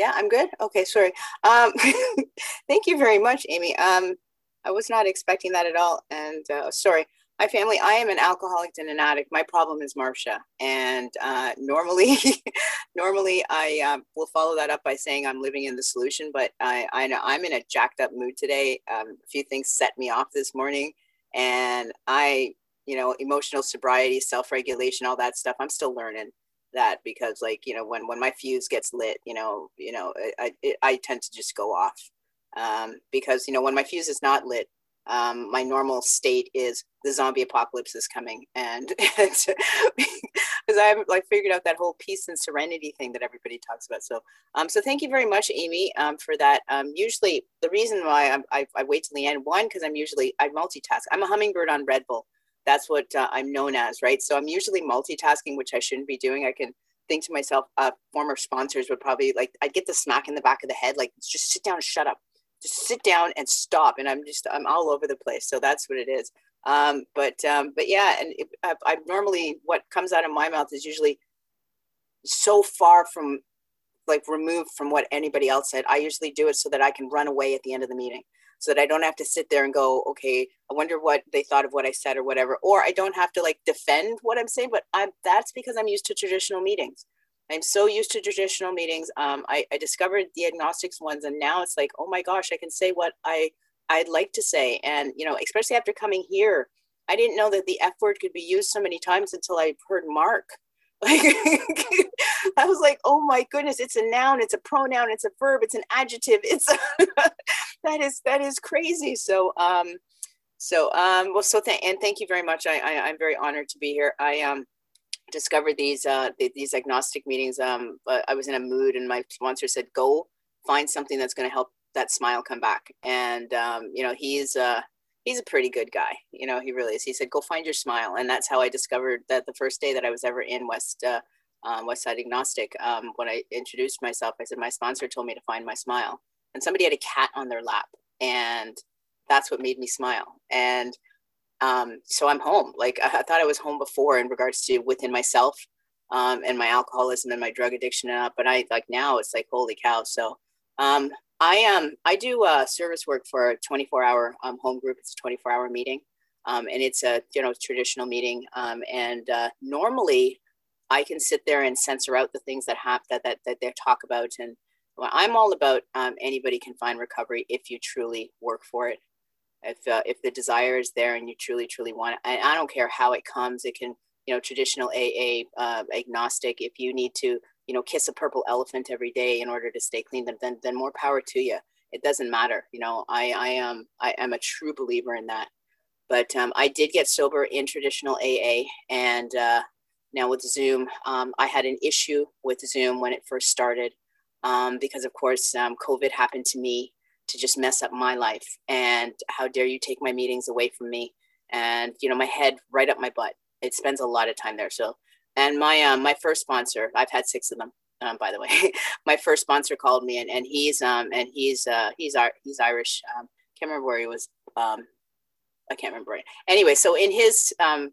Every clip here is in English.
Yeah, I'm good. Okay, sorry. Um, thank you very much, Amy. Um, I was not expecting that at all. And uh, sorry, my family, I am an alcoholic and an addict. My problem is Marsha. And uh, normally, normally I uh, will follow that up by saying I'm living in the solution, but I, I know I'm in a jacked up mood today. Um, a few things set me off this morning and I, you know, emotional sobriety, self-regulation, all that stuff. I'm still learning that because like, you know, when, when my fuse gets lit, you know, you know, I, I, I tend to just go off um, because, you know, when my fuse is not lit, um, my normal state is the zombie apocalypse is coming. And because i have like figured out that whole peace and serenity thing that everybody talks about. So um, so thank you very much amy um, for that. Um, usually the reason why I'm, I, I wait till the end one because i'm usually i multitask. I'm a hummingbird on red bull that's what uh, i'm known as right? So i'm usually multitasking which i shouldn't be doing. I can think to myself uh, former sponsors would probably like i'd get the smack in the back of the head like just sit down and shut up. Just sit down and stop. And i'm just i'm all over the place. So that's what it is. Um, but um, but yeah and I, I normally what comes out of my mouth is usually so far from like removed from what anybody else said. I usually do it so that i can run away at the end of the meeting so that i don't have to sit there and go okay i wonder what they thought of what i said or whatever or i don't have to like defend what i'm saying but i'm that's because i'm used to traditional meetings I'm so used to traditional meetings. Um, I, I discovered the agnostics ones, and now it's like, oh my gosh, I can say what I I'd like to say. And you know, especially after coming here, I didn't know that the F word could be used so many times until I heard Mark. Like I was like, oh my goodness, it's a noun, it's a pronoun, it's a verb, it's an adjective. It's that is that is crazy. So um, so um, well, so th- and thank you very much. I, I I'm very honored to be here. I um discovered these uh, these agnostic meetings. Um, but I was in a mood, and my sponsor said, "Go find something that's going to help that smile come back." And um, you know, he's uh, he's a pretty good guy. You know, he really is. He said, "Go find your smile," and that's how I discovered that the first day that I was ever in West uh, um, West Side Agnostic. Um, when I introduced myself, I said my sponsor told me to find my smile, and somebody had a cat on their lap, and that's what made me smile. And um, so I'm home. Like I, I, thought I was home before in regards to within myself um, and my alcoholism and my drug addiction and up. But I like now it's like holy cow. So um, I um, I do uh, service work for a 24 hour um, home group. It's a 24 hour meeting, um, and it's a you know traditional meeting. Um, and uh, normally I can sit there and censor out the things that have that that that they talk about. And well, I'm all about um, anybody can find recovery if you truly work for it if uh, if the desire is there and you truly truly want it and i don't care how it comes it can you know traditional aa uh, agnostic if you need to you know kiss a purple elephant every day in order to stay clean then then, then more power to you. It doesn't matter you know i i am i am a true believer in that. But um, i did get sober in traditional aa and uh, now with zoom um, i had an issue with zoom when it first started um, because of course um, covid happened to me to just mess up my life and how dare you take my meetings away from me? And you know my head right up my butt. It spends a lot of time there. So and my um, my first sponsor i've had six of them um, by the way my first sponsor called me and, and he's um and he's uh he's he's irish um can't remember where he was um i can't remember it anyway so in his um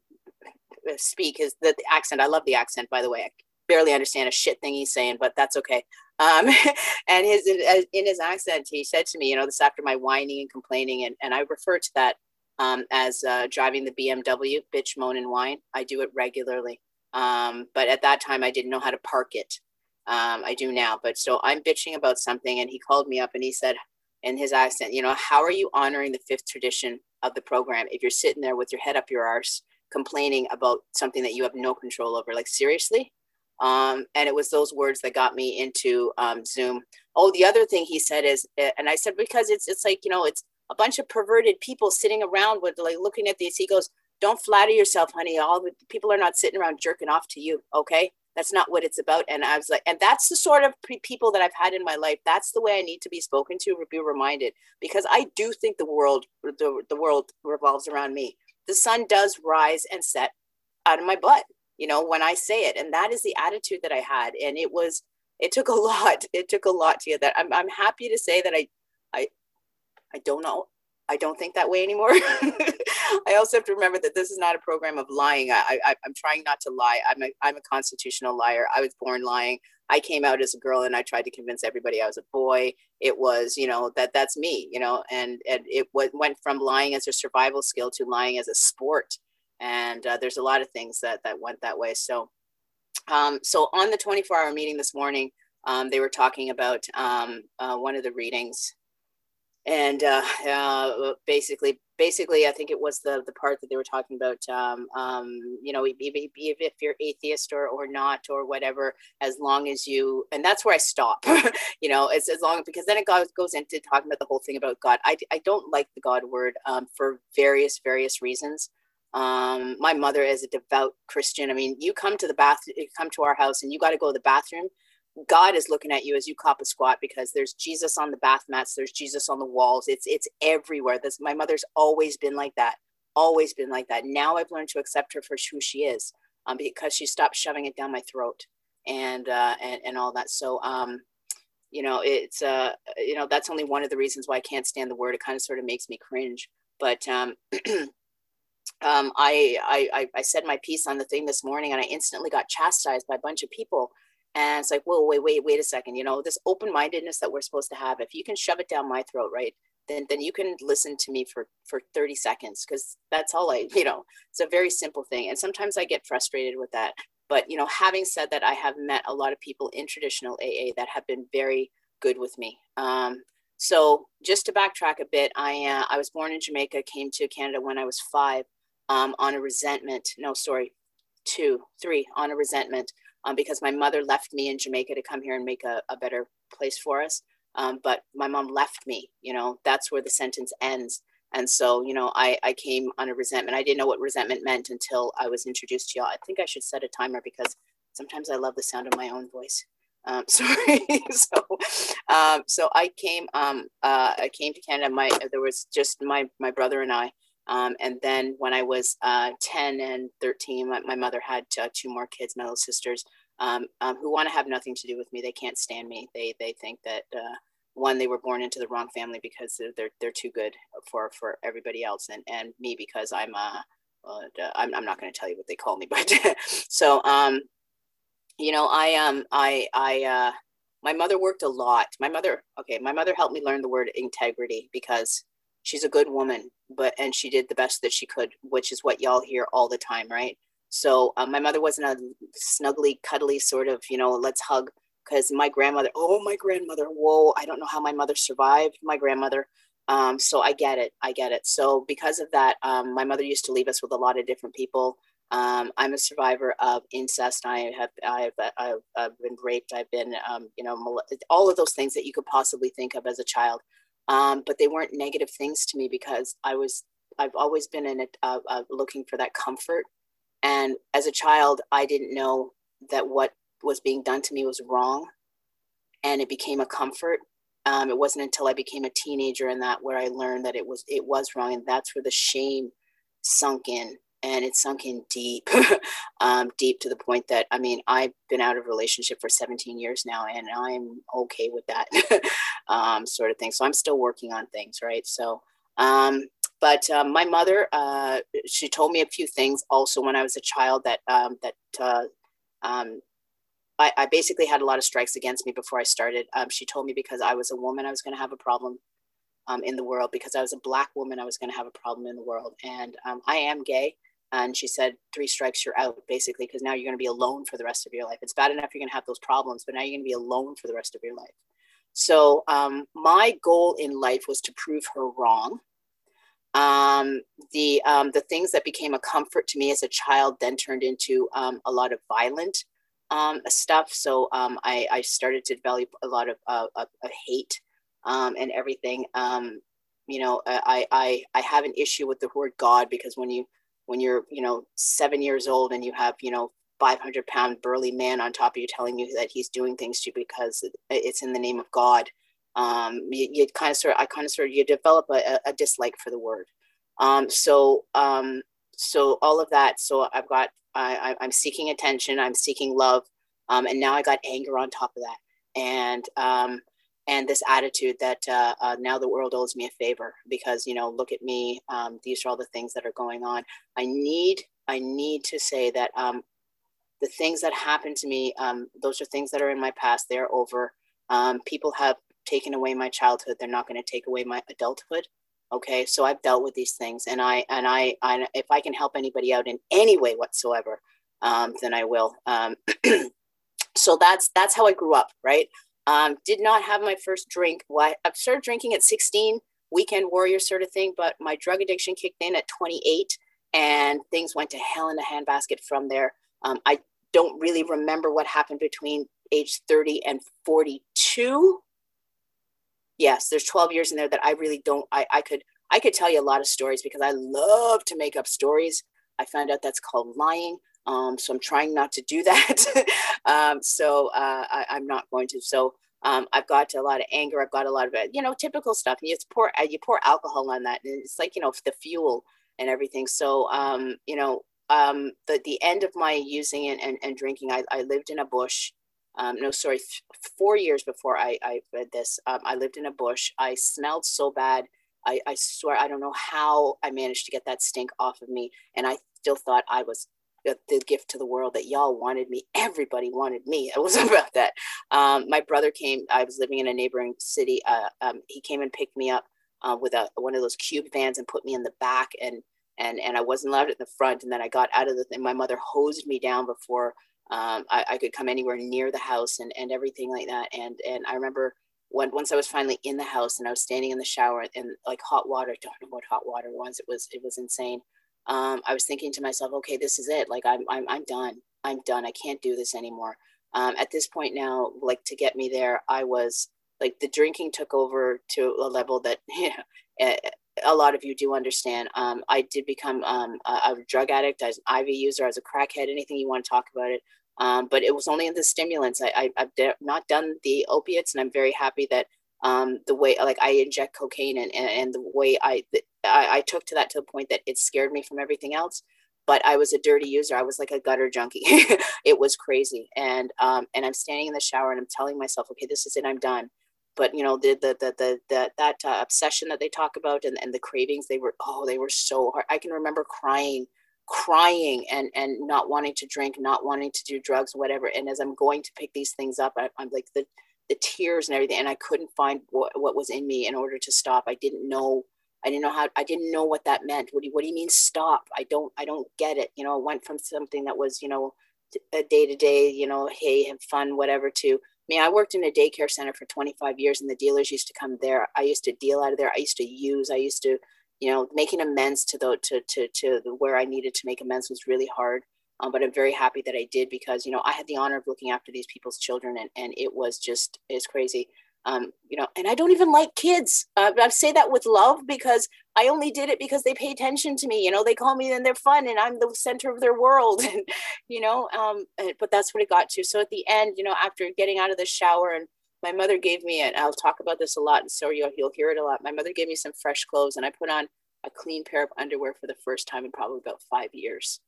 speak his the, the accent i love the accent by the way i barely understand a shit thing he's saying but that's okay um, and his in his accent, he said to me, you know, this after my whining and complaining, and, and I refer to that um, as uh, driving the BMW, bitch, moan, and whine. I do it regularly. Um, but at that time, I didn't know how to park it. Um, I do now. But so I'm bitching about something, and he called me up and he said, in his accent, you know, how are you honoring the fifth tradition of the program if you're sitting there with your head up your arse complaining about something that you have no control over? Like, seriously? Um, and it was those words that got me into um, Zoom. Oh, the other thing he said is, eh, and I said because it's it's like you know it's a bunch of perverted people sitting around with like looking at these. He goes, "Don't flatter yourself, honey. All the people are not sitting around jerking off to you. Okay, that's not what it's about." And I was like, and that's the sort of people that I've had in my life. That's the way I need to be spoken to, be reminded, because I do think the world the, the world revolves around me. The sun does rise and set out of my butt you know when i say it and that is the attitude that i had and it was it took a lot it took a lot to get that i'm, I'm happy to say that i i i don't know i don't think that way anymore i also have to remember that this is not a program of lying I, I i'm trying not to lie i'm a i'm a constitutional liar i was born lying I came out as a girl and I tried to convince everybody I was a boy. It was, you know, that that's me, you know, and, and it w- went from lying as a survival skill to lying as a sport. And uh, there's a lot of things that, that went that way. So, um, so on the 24 hour meeting this morning, um, they were talking about um, uh, one of the readings and uh, uh, basically basically i think it was the the part that they were talking about um, um, you know if you're atheist or, or not or whatever as long as you and that's where i stop you know as, as long because then it goes, goes into talking about the whole thing about god. I, I don't like the god word um, for various various reasons. Um, my mother is a devout christian. I mean you come to the bath you come to our house and you got to go to the bathroom God is looking at you as you cop a squat because there's Jesus on the bath mats, there's Jesus on the walls. It's it's everywhere. This my mother's always been like that, always been like that. Now I've learned to accept her for who she is, um, because she stopped shoving it down my throat and uh, and and all that. So um, you know, it's uh, you know, that's only one of the reasons why I can't stand the word. It kind of sort of makes me cringe. But um, um, I, I I said my piece on the thing this morning, and I instantly got chastised by a bunch of people and it's like, whoa, wait, wait, wait a second. You know, this open mindedness that we're supposed to have, if you can shove it down my throat, right, then, then you can listen to me for, for 30 seconds because that's all I, you know, it's a very simple thing. And sometimes I get frustrated with that. But, you know, having said that, I have met a lot of people in traditional AA that have been very good with me. Um, so just to backtrack a bit, I, uh, I was born in Jamaica, came to Canada when I was five um, on a resentment. No, sorry, two, three on a resentment um, because my mother left me in Jamaica to come here and make a, a better place for us. Um, but my mom left me, you know, that's where the sentence ends. And so, you know, I, I came on a resentment. I didn't know what resentment meant until I was introduced to y'all. I think I should set a timer because sometimes I love the sound of my own voice. Um, sorry. so, um, so I came, um, uh, I came to Canada. My, there was just my, my brother and I, um, and then when I was uh, 10 and 13, my, my mother had uh, two more kids, my little sisters, um, um, who want to have nothing to do with me. They can't stand me. They, they think that uh, one, they were born into the wrong family because they're, they're, they're too good for, for everybody else. And, and me because I'm, uh, I'm, I'm not going to tell you what they call me, but so, um, you know, I, um, I, I, uh, my mother worked a lot. My mother, okay, my mother helped me learn the word integrity because she's a good woman but and she did the best that she could which is what y'all hear all the time right? So um, my mother wasn't a snuggly cuddly sort of you know let's hug because my grandmother oh my grandmother whoa i don't know how my mother survived my grandmother. Um, so i get it i get it. So because of that um, my mother used to leave us with a lot of different people. Um, I'm a survivor of incest. I have I've, I've, I've been raped. I've been um, you know all of those things that you could possibly think of as a child um, but they weren't negative things to me because I was I've always been in it uh, uh, looking for that comfort. And as a child, I didn't know that what was being done to me was wrong, and it became a comfort. Um, it wasn't until I became a teenager and that where I learned that it was it was wrong, and that's where the shame sunk in and it sunk in deep, um, deep to the point that I mean, I've been out of relationship for 17 years now, and I'm okay with that um, sort of thing. So I'm still working on things, right? So, um, but um, my mother, uh, she told me a few things also when I was a child that um, that uh, um, I, I, basically had a lot of strikes against me before I started. She told me because I was a woman, I was going to have a problem in the world. Because I was a black woman, I was going to have a problem in the world. And I am gay. And she said, three strikes, you're out, basically, because now you're going to be alone for the rest of your life. It's bad enough you're going to have those problems, but now you're going to be alone for the rest of your life. So um, my goal in life was to prove her wrong. Um, the um, the things that became a comfort to me as a child then turned into um, a lot of violent um, stuff. So um, I, I, started to develop a lot of, uh, of, of hate and everything. you know, I, I I have an issue with the word God because when you when you're you know seven years old and you have you know 500 pound burly man on top of you telling you that he's doing things to you because it's in the name of god um, you, you, kind of sort of i kind of sort of you develop a, a dislike for the word. Um, so um, so all of that so i've got I, i'm seeking attention i'm seeking love um, and now i got anger on top of that. And um, and this attitude that uh, uh, now the world owes me a favor because you know look at me um, these are all the things that are going on i need i need to say that um, the things that happened to me, um, those are things that are in my past. They're over. Um, people have taken away my childhood. They're not going to take away my adulthood. Okay, so I've dealt with these things, and I and I, I if I can help anybody out in any way whatsoever, um, then I will. Um, so that's that's how I grew up, right? Um, did not have my first drink. Well, I started drinking at 16, weekend warrior sort of thing, but my drug addiction kicked in at 28, and things went to hell in a handbasket from there. Um, I don't really remember what happened between age 30 and 42 yes there's 12 years in there that i really don't i, I could i could tell you a lot of stories because i love to make up stories i found out that's called lying um, so i'm trying not to do that um, so uh, I, am not going to so um, i've got a lot of anger i've got a lot of you know typical stuff and you pour uh, you pour alcohol on that and it's like you know the fuel and everything so um, you know um, the, the end of my using and, and, and drinking I, I lived in a bush um, no, sorry, th- four years before I, I read this, I lived in a bush. I smelled so bad. I, I swear, I don't know how I managed to get that stink off of me. And I still thought I was the gift to the world that y'all wanted me. Everybody wanted me. It was about that. Um, my brother came, I was living in a neighboring city. Uh, um, he came and picked me up uh, with a, one of those cube vans and put me in the back and, and, and I wasn't allowed in the front. And then I got out of the thing. My mother hosed me down before um, I, I, could come anywhere near the house and, and everything like that. And, and I remember when, once I was finally in the house and I was standing in the shower and like hot water, I don't know what hot water was. It was, it was insane. Um, I was thinking to myself, okay, this is it. Like I'm, I'm, I'm done. I'm done. I can't do this anymore. Um, at this point now, like to get me there, I was like the drinking took over to a level that, you know, a lot of you do understand. Um, I did become um, a, a, drug addict, as an IV user, as a crackhead, anything you want to talk about it. Um, but it was only in the stimulants. I, I, have not done the opiates, and I'm very happy that um, the way, like, I inject cocaine, and, and, and the way I, I, I took to that to the point that it scared me from everything else. But I was a dirty user. I was like a gutter junkie. it was crazy, and um, and I'm standing in the shower and I'm telling myself, okay, this is it. I'm done but you know the the the, the, the that uh, obsession that they talk about and, and the cravings they were oh they were so hard i can remember crying crying and and not wanting to drink not wanting to do drugs whatever and as i'm going to pick these things up I, am like the the tears and everything and i couldn't find what, what was in me in order to stop i didn't know i didn't know how i didn't know what that meant what do you, what do you mean stop i don't i don't get it you know it went from something that was you know a day to day you know hey have fun whatever to mean, I worked in a daycare center for 25 years and the dealers used to come there. I used to deal out of there. I used to use, I used to, you know, making amends to the, to, to, to the, where I needed to make amends was really hard. Um, but I'm very happy that I did because, you know, I had the honor of looking after these people's children and, and it was just, it's crazy um, you know, and I don't even like kids. Uh, I say that with love because I only did it because they pay attention to me. You know, they call me and they're fun, and I'm the center of their world. And you know, um, but that's what it got to. So at the end, you know, after getting out of the shower, and my mother gave me, and I'll talk about this a lot, and so you'll you'll hear it a lot. My mother gave me some fresh clothes, and I put on a clean pair of underwear for the first time in probably about five years,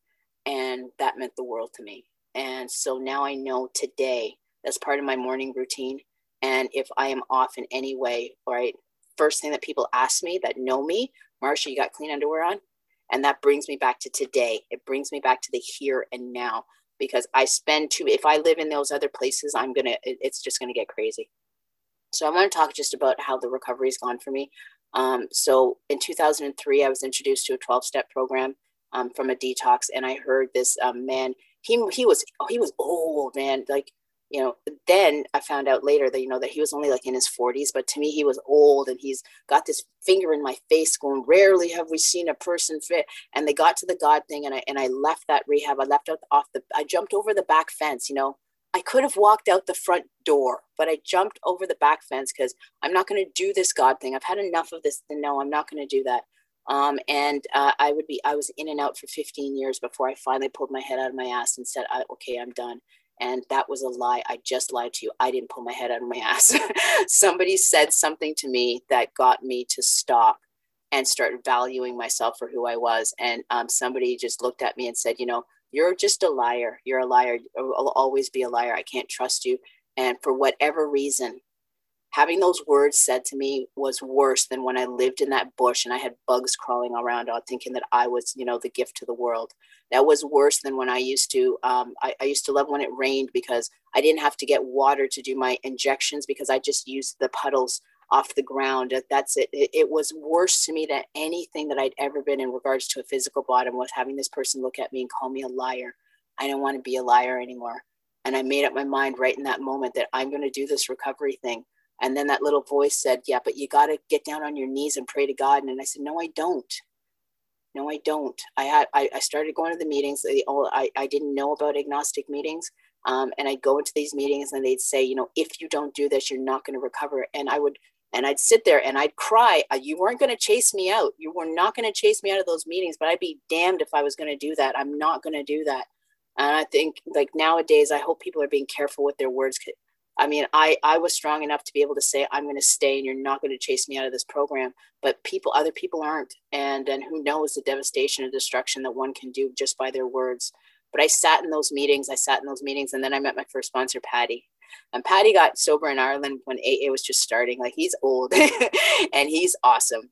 and that meant the world to me. And so now I know today that's part of my morning routine and if I am off in any way, right, first thing that people ask me that know me, Marsha, you got clean underwear on? And that brings me back to today. It brings me back to the here and now because I spend too, if I live in those other places, I'm going to, it's just going to get crazy. So I want to talk just about how the recovery's gone for me. Um, so in 2003, I was introduced to a 12 step program um, from a detox and I heard this um, man, he, he was, oh, he was old man. Like you know then i found out later that you know that he was only like in his 40s but to me he was old and he's got this finger in my face going rarely have we seen a person fit and they got to the god thing and i and i left that rehab. I left out off the i jumped over the back fence you know? I could have walked out the front door but i jumped over the back fence because i'm not going to do this god thing. I've had enough of this no i'm not going to do that um, and uh, I would be, I was in and out for 15 years before I finally pulled my head out of my ass and said, okay, I'm done. And that was a lie. I just lied to you. I didn't pull my head out of my ass. Somebody said something to me that got me to stop and start valuing myself for who I was. And um, somebody just looked at me and said, you know, you're just a liar. You're a liar. I'll always be a liar. I can't trust you. And for whatever reason, having those words said to me was worse than when I lived in that bush and I had bugs crawling around on thinking that I was, you know, the gift to the world. That was worse than when I used to, um, I, I used to love when it rained because I didn't have to get water to do my injections because I just used the puddles off the ground. That's it. it. It was worse to me than anything that I'd ever been in regards to a physical bottom was having this person look at me and call me a liar. I don't want to be a liar anymore. And I made up my mind right in that moment that I'm going to do this recovery thing. And then that little voice said, Yeah, but you got to get down on your knees and pray to God. And I said, No, I don't. No, I don't. I had I, I started going to the meetings. All I, I didn't know about agnostic meetings. Um, and I'd go into these meetings and they'd say, you know, if you don't do this, you're not going to recover. And I would and I'd sit there and I'd cry. You weren't going to chase me out. You were not going to chase me out of those meetings, but I'd be damned if I was going to do that. I'm not going to do that. And I think like nowadays, I hope people are being careful with their words. I mean, I, I was strong enough to be able to say, I'm going to stay and you're not going to chase me out of this program, but people, other people aren't. And, and who knows the devastation and destruction that one can do just by their words. But I sat in those meetings, I sat in those meetings, and then I met my first sponsor, Patty. And Patty got sober in Ireland when AA was just starting. Like he's old and he's awesome.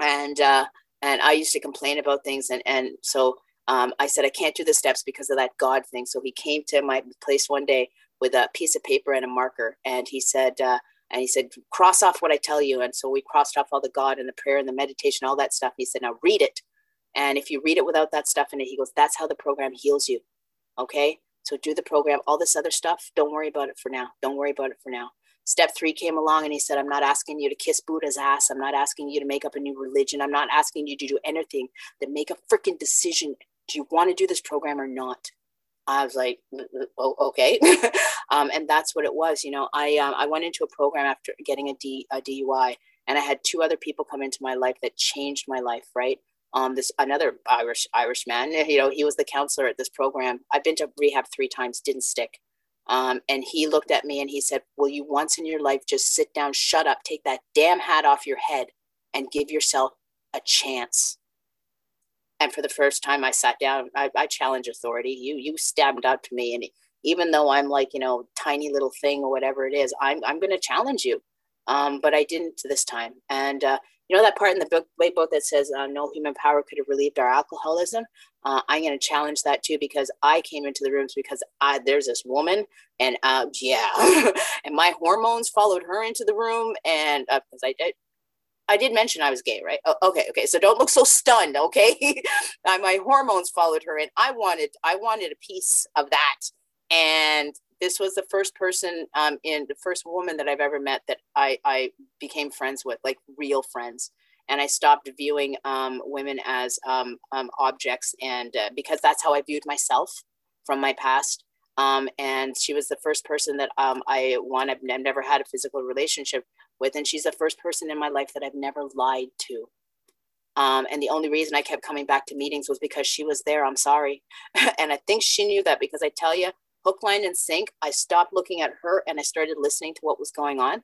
And, uh, and I used to complain about things. And, and so um, I said, I can't do the steps because of that God thing. So he came to my place one day with a piece of paper and a marker. And he said, uh, and he said, cross off what I tell you. And so we crossed off all the God and the prayer and the meditation, all that stuff. He said, now read it. And if you read it without that stuff in it, he goes, that's how the program heals you. Okay. So do the program, all this other stuff. Don't worry about it for now. Don't worry about it for now. Step three came along and he said, I'm not asking you to kiss Buddha's ass. I'm not asking you to make up a new religion. I'm not asking you to do anything to make a freaking decision. Do you want to do this program or not? I was like, okay. um, and that's what it was. You know, I, um, I went into a program after getting a, D, a DUI and I had two other people come into my life that changed my life, right? um, this another Irish Irish man. You know, he was the counselor at this program. I've been to rehab three times, didn't stick. Um, and he looked at me and he said, "Will you once in your life just sit down, shut up, take that damn hat off your head, and give yourself a chance?" And for the first time, I sat down. I, I challenge authority. You you stabbed up to me, and even though I'm like you know tiny little thing or whatever it is, I'm I'm going to challenge you. Um, but I didn't this time, and uh, you know that part in the book, white book that says uh, no human power could have relieved our alcoholism. Uh, I'm going to challenge that too because I came into the rooms because I, there's this woman and uh, yeah, and my hormones followed her into the room and because uh, I did. I did mention I was gay, right? Oh, okay, okay. So don't look so stunned, okay? my hormones followed her, and I wanted, I wanted a piece of that. And this was the first person um, in the first woman that I've ever met that I, I became friends with, like real friends. And I stopped viewing um, women as um, um objects, and uh, because that's how I viewed myself from my past. Um, and she was the first person that um, I want. I've never had a physical relationship with, and she's the first person in my life that I've never lied to. Um, and the only reason I kept coming back to meetings was because she was there. I'm sorry. and I think she knew that because I tell you, hook, line, and sink, I stopped looking at her and I started listening to what was going on.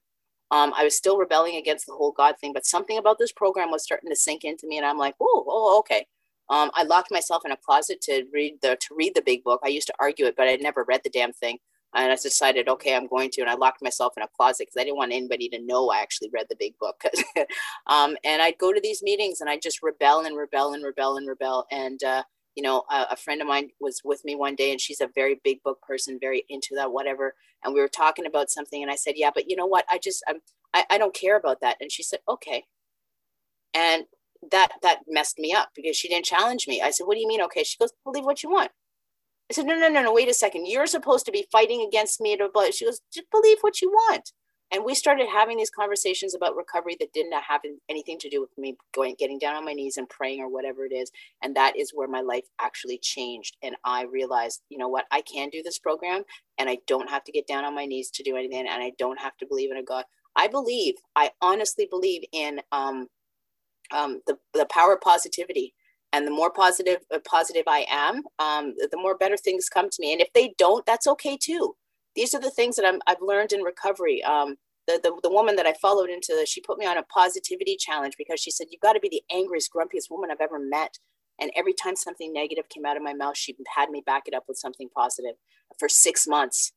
Um, I was still rebelling against the whole God thing, but something about this program was starting to sink into me, and I'm like, oh, oh, okay. Um, I locked myself in a closet to read the to read the big book. I used to argue it, but I never read the damn thing. And I decided, okay, I'm going to, and I locked myself in a closet because I didn't want anybody to know I actually read the big book. um, and I'd go to these meetings and I'd just rebel and rebel and rebel and rebel. And uh, you know, a, a, friend of mine was with me one day and she's a very big book person, very into that, whatever. And we were talking about something and I said, yeah, but you know what? I just, I'm, I, I don't care about that. And she said, okay. And that, that messed me up because she didn't challenge me. I said, what do you mean? Okay. She goes, believe what you want. I said, no, no, no, no, wait a second. You're supposed to be fighting against me. She goes, just believe what you want. And we started having these conversations about recovery that didn't have anything to do with me going getting down on my knees and praying or whatever it is. And that is where my life actually changed. And i realized you know what? I can do this program and i don't have to get down on my knees to do anything and i don't have to believe in a god. I believe i honestly believe in um, um, the, the power of positivity and the more positive uh, positive i am um, the more better things come to me and if they don't that's okay too these are the things that I'm, I've learned in recovery. Um, the, the, the woman that I followed into, the, she put me on a positivity challenge because she said, you've got to be the angriest, grumpiest woman I've ever met. And every time something negative came out of my mouth, she had me back it up with something positive for six months.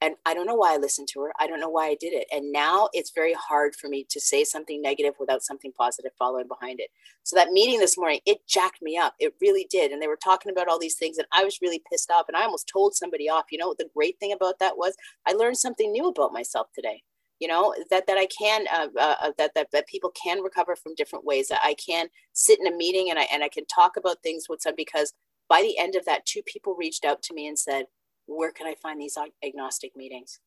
And I don't know why I listened to her. I don't know why I did it. And now it's very hard for me to say something negative without something positive following behind it. So that meeting this morning, it jacked me up. It really did. And they were talking about all these things, and I was really pissed off. And I almost told somebody off. You know, the great thing about that was I learned something new about myself today. You know that that I can uh, uh, uh that that that people can recover from different ways. That I can sit in a meeting and I and I can talk about things with some because by the end of that, two people reached out to me and said, where can I find these agnostic meetings?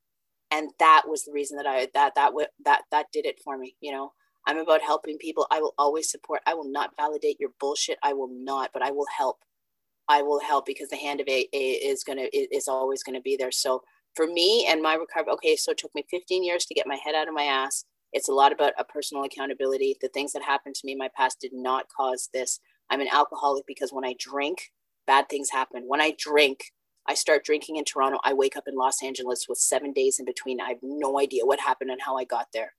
And that was the reason that I that that that that did it for me. You know, I'm about helping people. I will always support. I will not validate your bullshit. I will not, but I will help. I will help because the hand of AA is gonna is always gonna be there. So for me and my recovery, okay, so it took me 15 years to get my head out of my ass. It's a lot about a personal accountability. The things that happened to me in my past did not cause this. I'm an alcoholic because when I drink, bad things happen. When I drink, I start drinking in Toronto. I wake up in Los Angeles with seven days in between. I have no idea what happened and how I got there.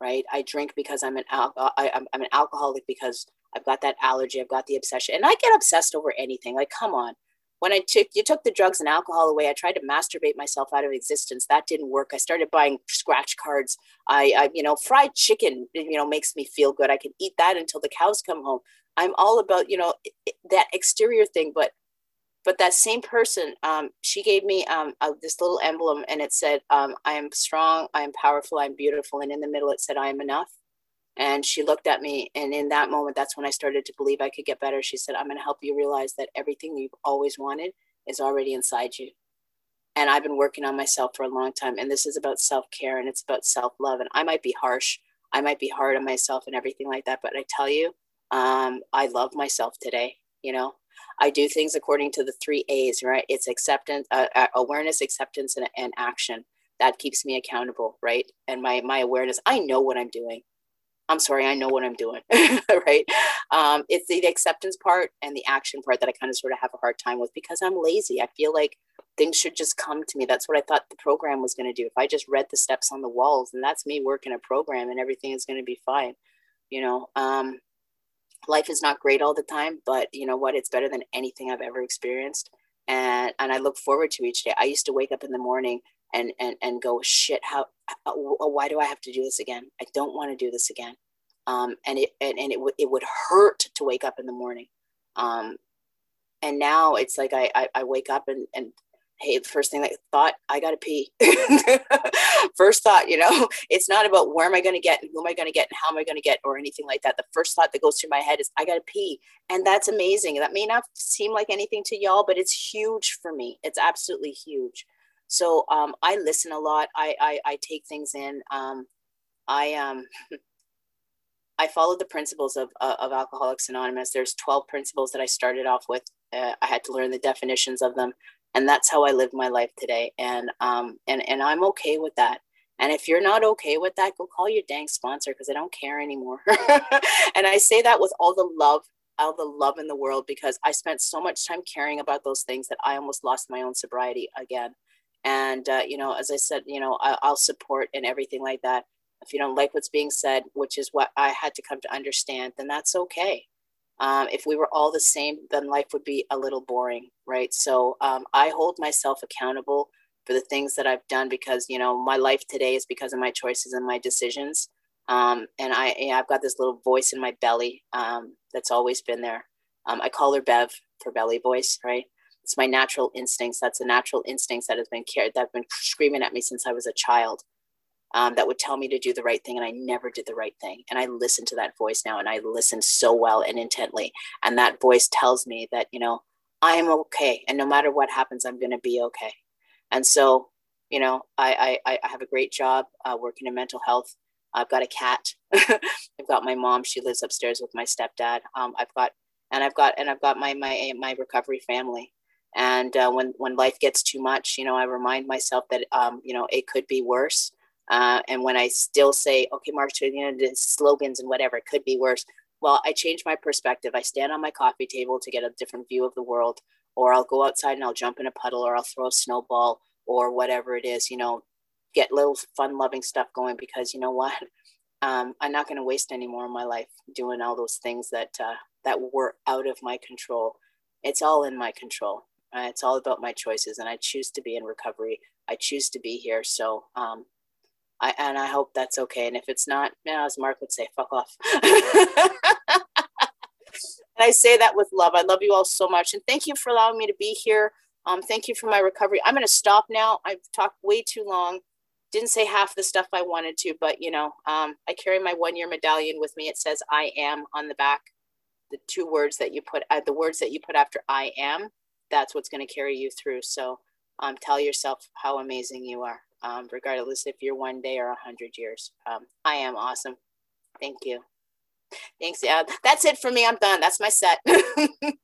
Right? I drink because I'm an al- I, I'm, I'm an alcoholic because I've got that allergy. I've got the obsession, and I get obsessed over anything. Like, come on. When I took you took the drugs and alcohol away, I tried to masturbate myself out of existence. That didn't work. I started buying scratch cards. I, I you know, fried chicken, you know, makes me feel good. I can eat that until the cows come home. I'm all about, you know, that exterior thing, but but that same person um, she gave me um, uh, this little emblem and it said um, i am strong i am powerful i'm beautiful and in the middle it said i am enough. And she looked at me and in that moment that's when i started to believe i could get better. She said i'm going to help you realize that everything you've always wanted is already inside you. And i've been working on myself for a long time and this is about self-care and it's about self-love and i might be harsh i might be hard on myself and everything like that but i tell you um, i love myself today you know I do things according to the three A's, right? It's acceptance, uh, uh, awareness, acceptance, and, and action. That keeps me accountable, right? And my my awareness, I know what I'm doing. I'm sorry, I know what I'm doing, right? Um, it's the acceptance part and the action part that I kind of sort of have a hard time with because I'm lazy. I feel like things should just come to me. That's what I thought the program was going to do. If I just read the steps on the walls, and that's me working a program, and everything is going to be fine, you know. Um, life is not great all the time, but you know what? It's better than anything I've ever experienced. And, and I look forward to each day. I used to wake up in the morning and, and, and go, shit, how, uh, why do I have to do this again? I don't want to do this again. Um, and it, and, and it, w- it would hurt to wake up in the morning. Um, and now it's like I, I, I wake up and, and hey, the first thing I thought, I got to pee. first thought, you know, it's not about where am I going to get and who am I going to get and how am I going to get or anything like that. The first thought that goes through my head is, I got to pee. And that's amazing. That may not seem like anything to y'all, but it's huge for me. It's absolutely huge. So um, I listen a lot. I, I, I take things in. Um, I um, I follow the principles of, uh, of Alcoholics Anonymous. There's 12 principles that I started off with. Uh, I had to learn the definitions of them and that's how I live my life today. And um and and I'm okay with that. And if you're not okay with that, go call your dang sponsor because I don't care anymore. and I say that with all the love, all the love in the world because I spent so much time caring about those things that I almost lost my own sobriety again. And uh, you know, as I said, you know, I, I'll support and everything like that. If you don't like what's being said, which is what I had to come to understand, then that's okay um, if we were all the same, then life would be a little boring, right? So um, I hold myself accountable for the things that I've done because you know my life today is because of my choices and my decisions. Um, and I, you know, I've got this little voice in my belly um, that's always been there. Um, I call her Bev for belly voice, right? It's my natural instincts. That's a natural instincts that has been cared that have been screaming at me since I was a child um, that would tell me to do the right thing and i never did the right thing. And i listen to that voice now and i listen so well and intently. And that voice tells me that you know i am okay and no matter what happens i'm going to be okay. And so you know i i, I have a great job uh, working in mental health. I've got a cat. I've got my mom. She lives upstairs with my stepdad. Um, i've got and i've got and i've got my my my recovery family. And uh, when when life gets too much you know i remind myself that um, you know it could be worse uh, and when I still say, okay, Mark, you know, slogans and whatever, it could be worse. Well, I change my perspective. I stand on my coffee table to get a different view of the world, or I'll go outside and I'll jump in a puddle, or I'll throw a snowball, or whatever it is, you know, get little fun loving stuff going because you know what? Um, I'm not going to waste any more of my life doing all those things that uh, that were out of my control. It's all in my control. Uh, it's all about my choices, and I choose to be in recovery I choose to be here. So, um, I, and I hope that's okay. And if it's not, you know, as Mark would say, fuck off. and I say that with love. I love you all so much. And thank you for allowing me to be here. Um, thank you for my recovery. I'm going to stop now. I've talked way too long. Didn't say half the stuff I wanted to, but you know, um, I carry my one year medallion with me. It says I am on the back. The two words that you put, uh, the words that you put after I am, that's what's going to carry you through. So um, tell yourself how amazing you are, um, regardless if you're one day or a hundred years. Um, I am awesome. Thank you. Thanks. Yeah, that's it for me. I'm done. That's my set.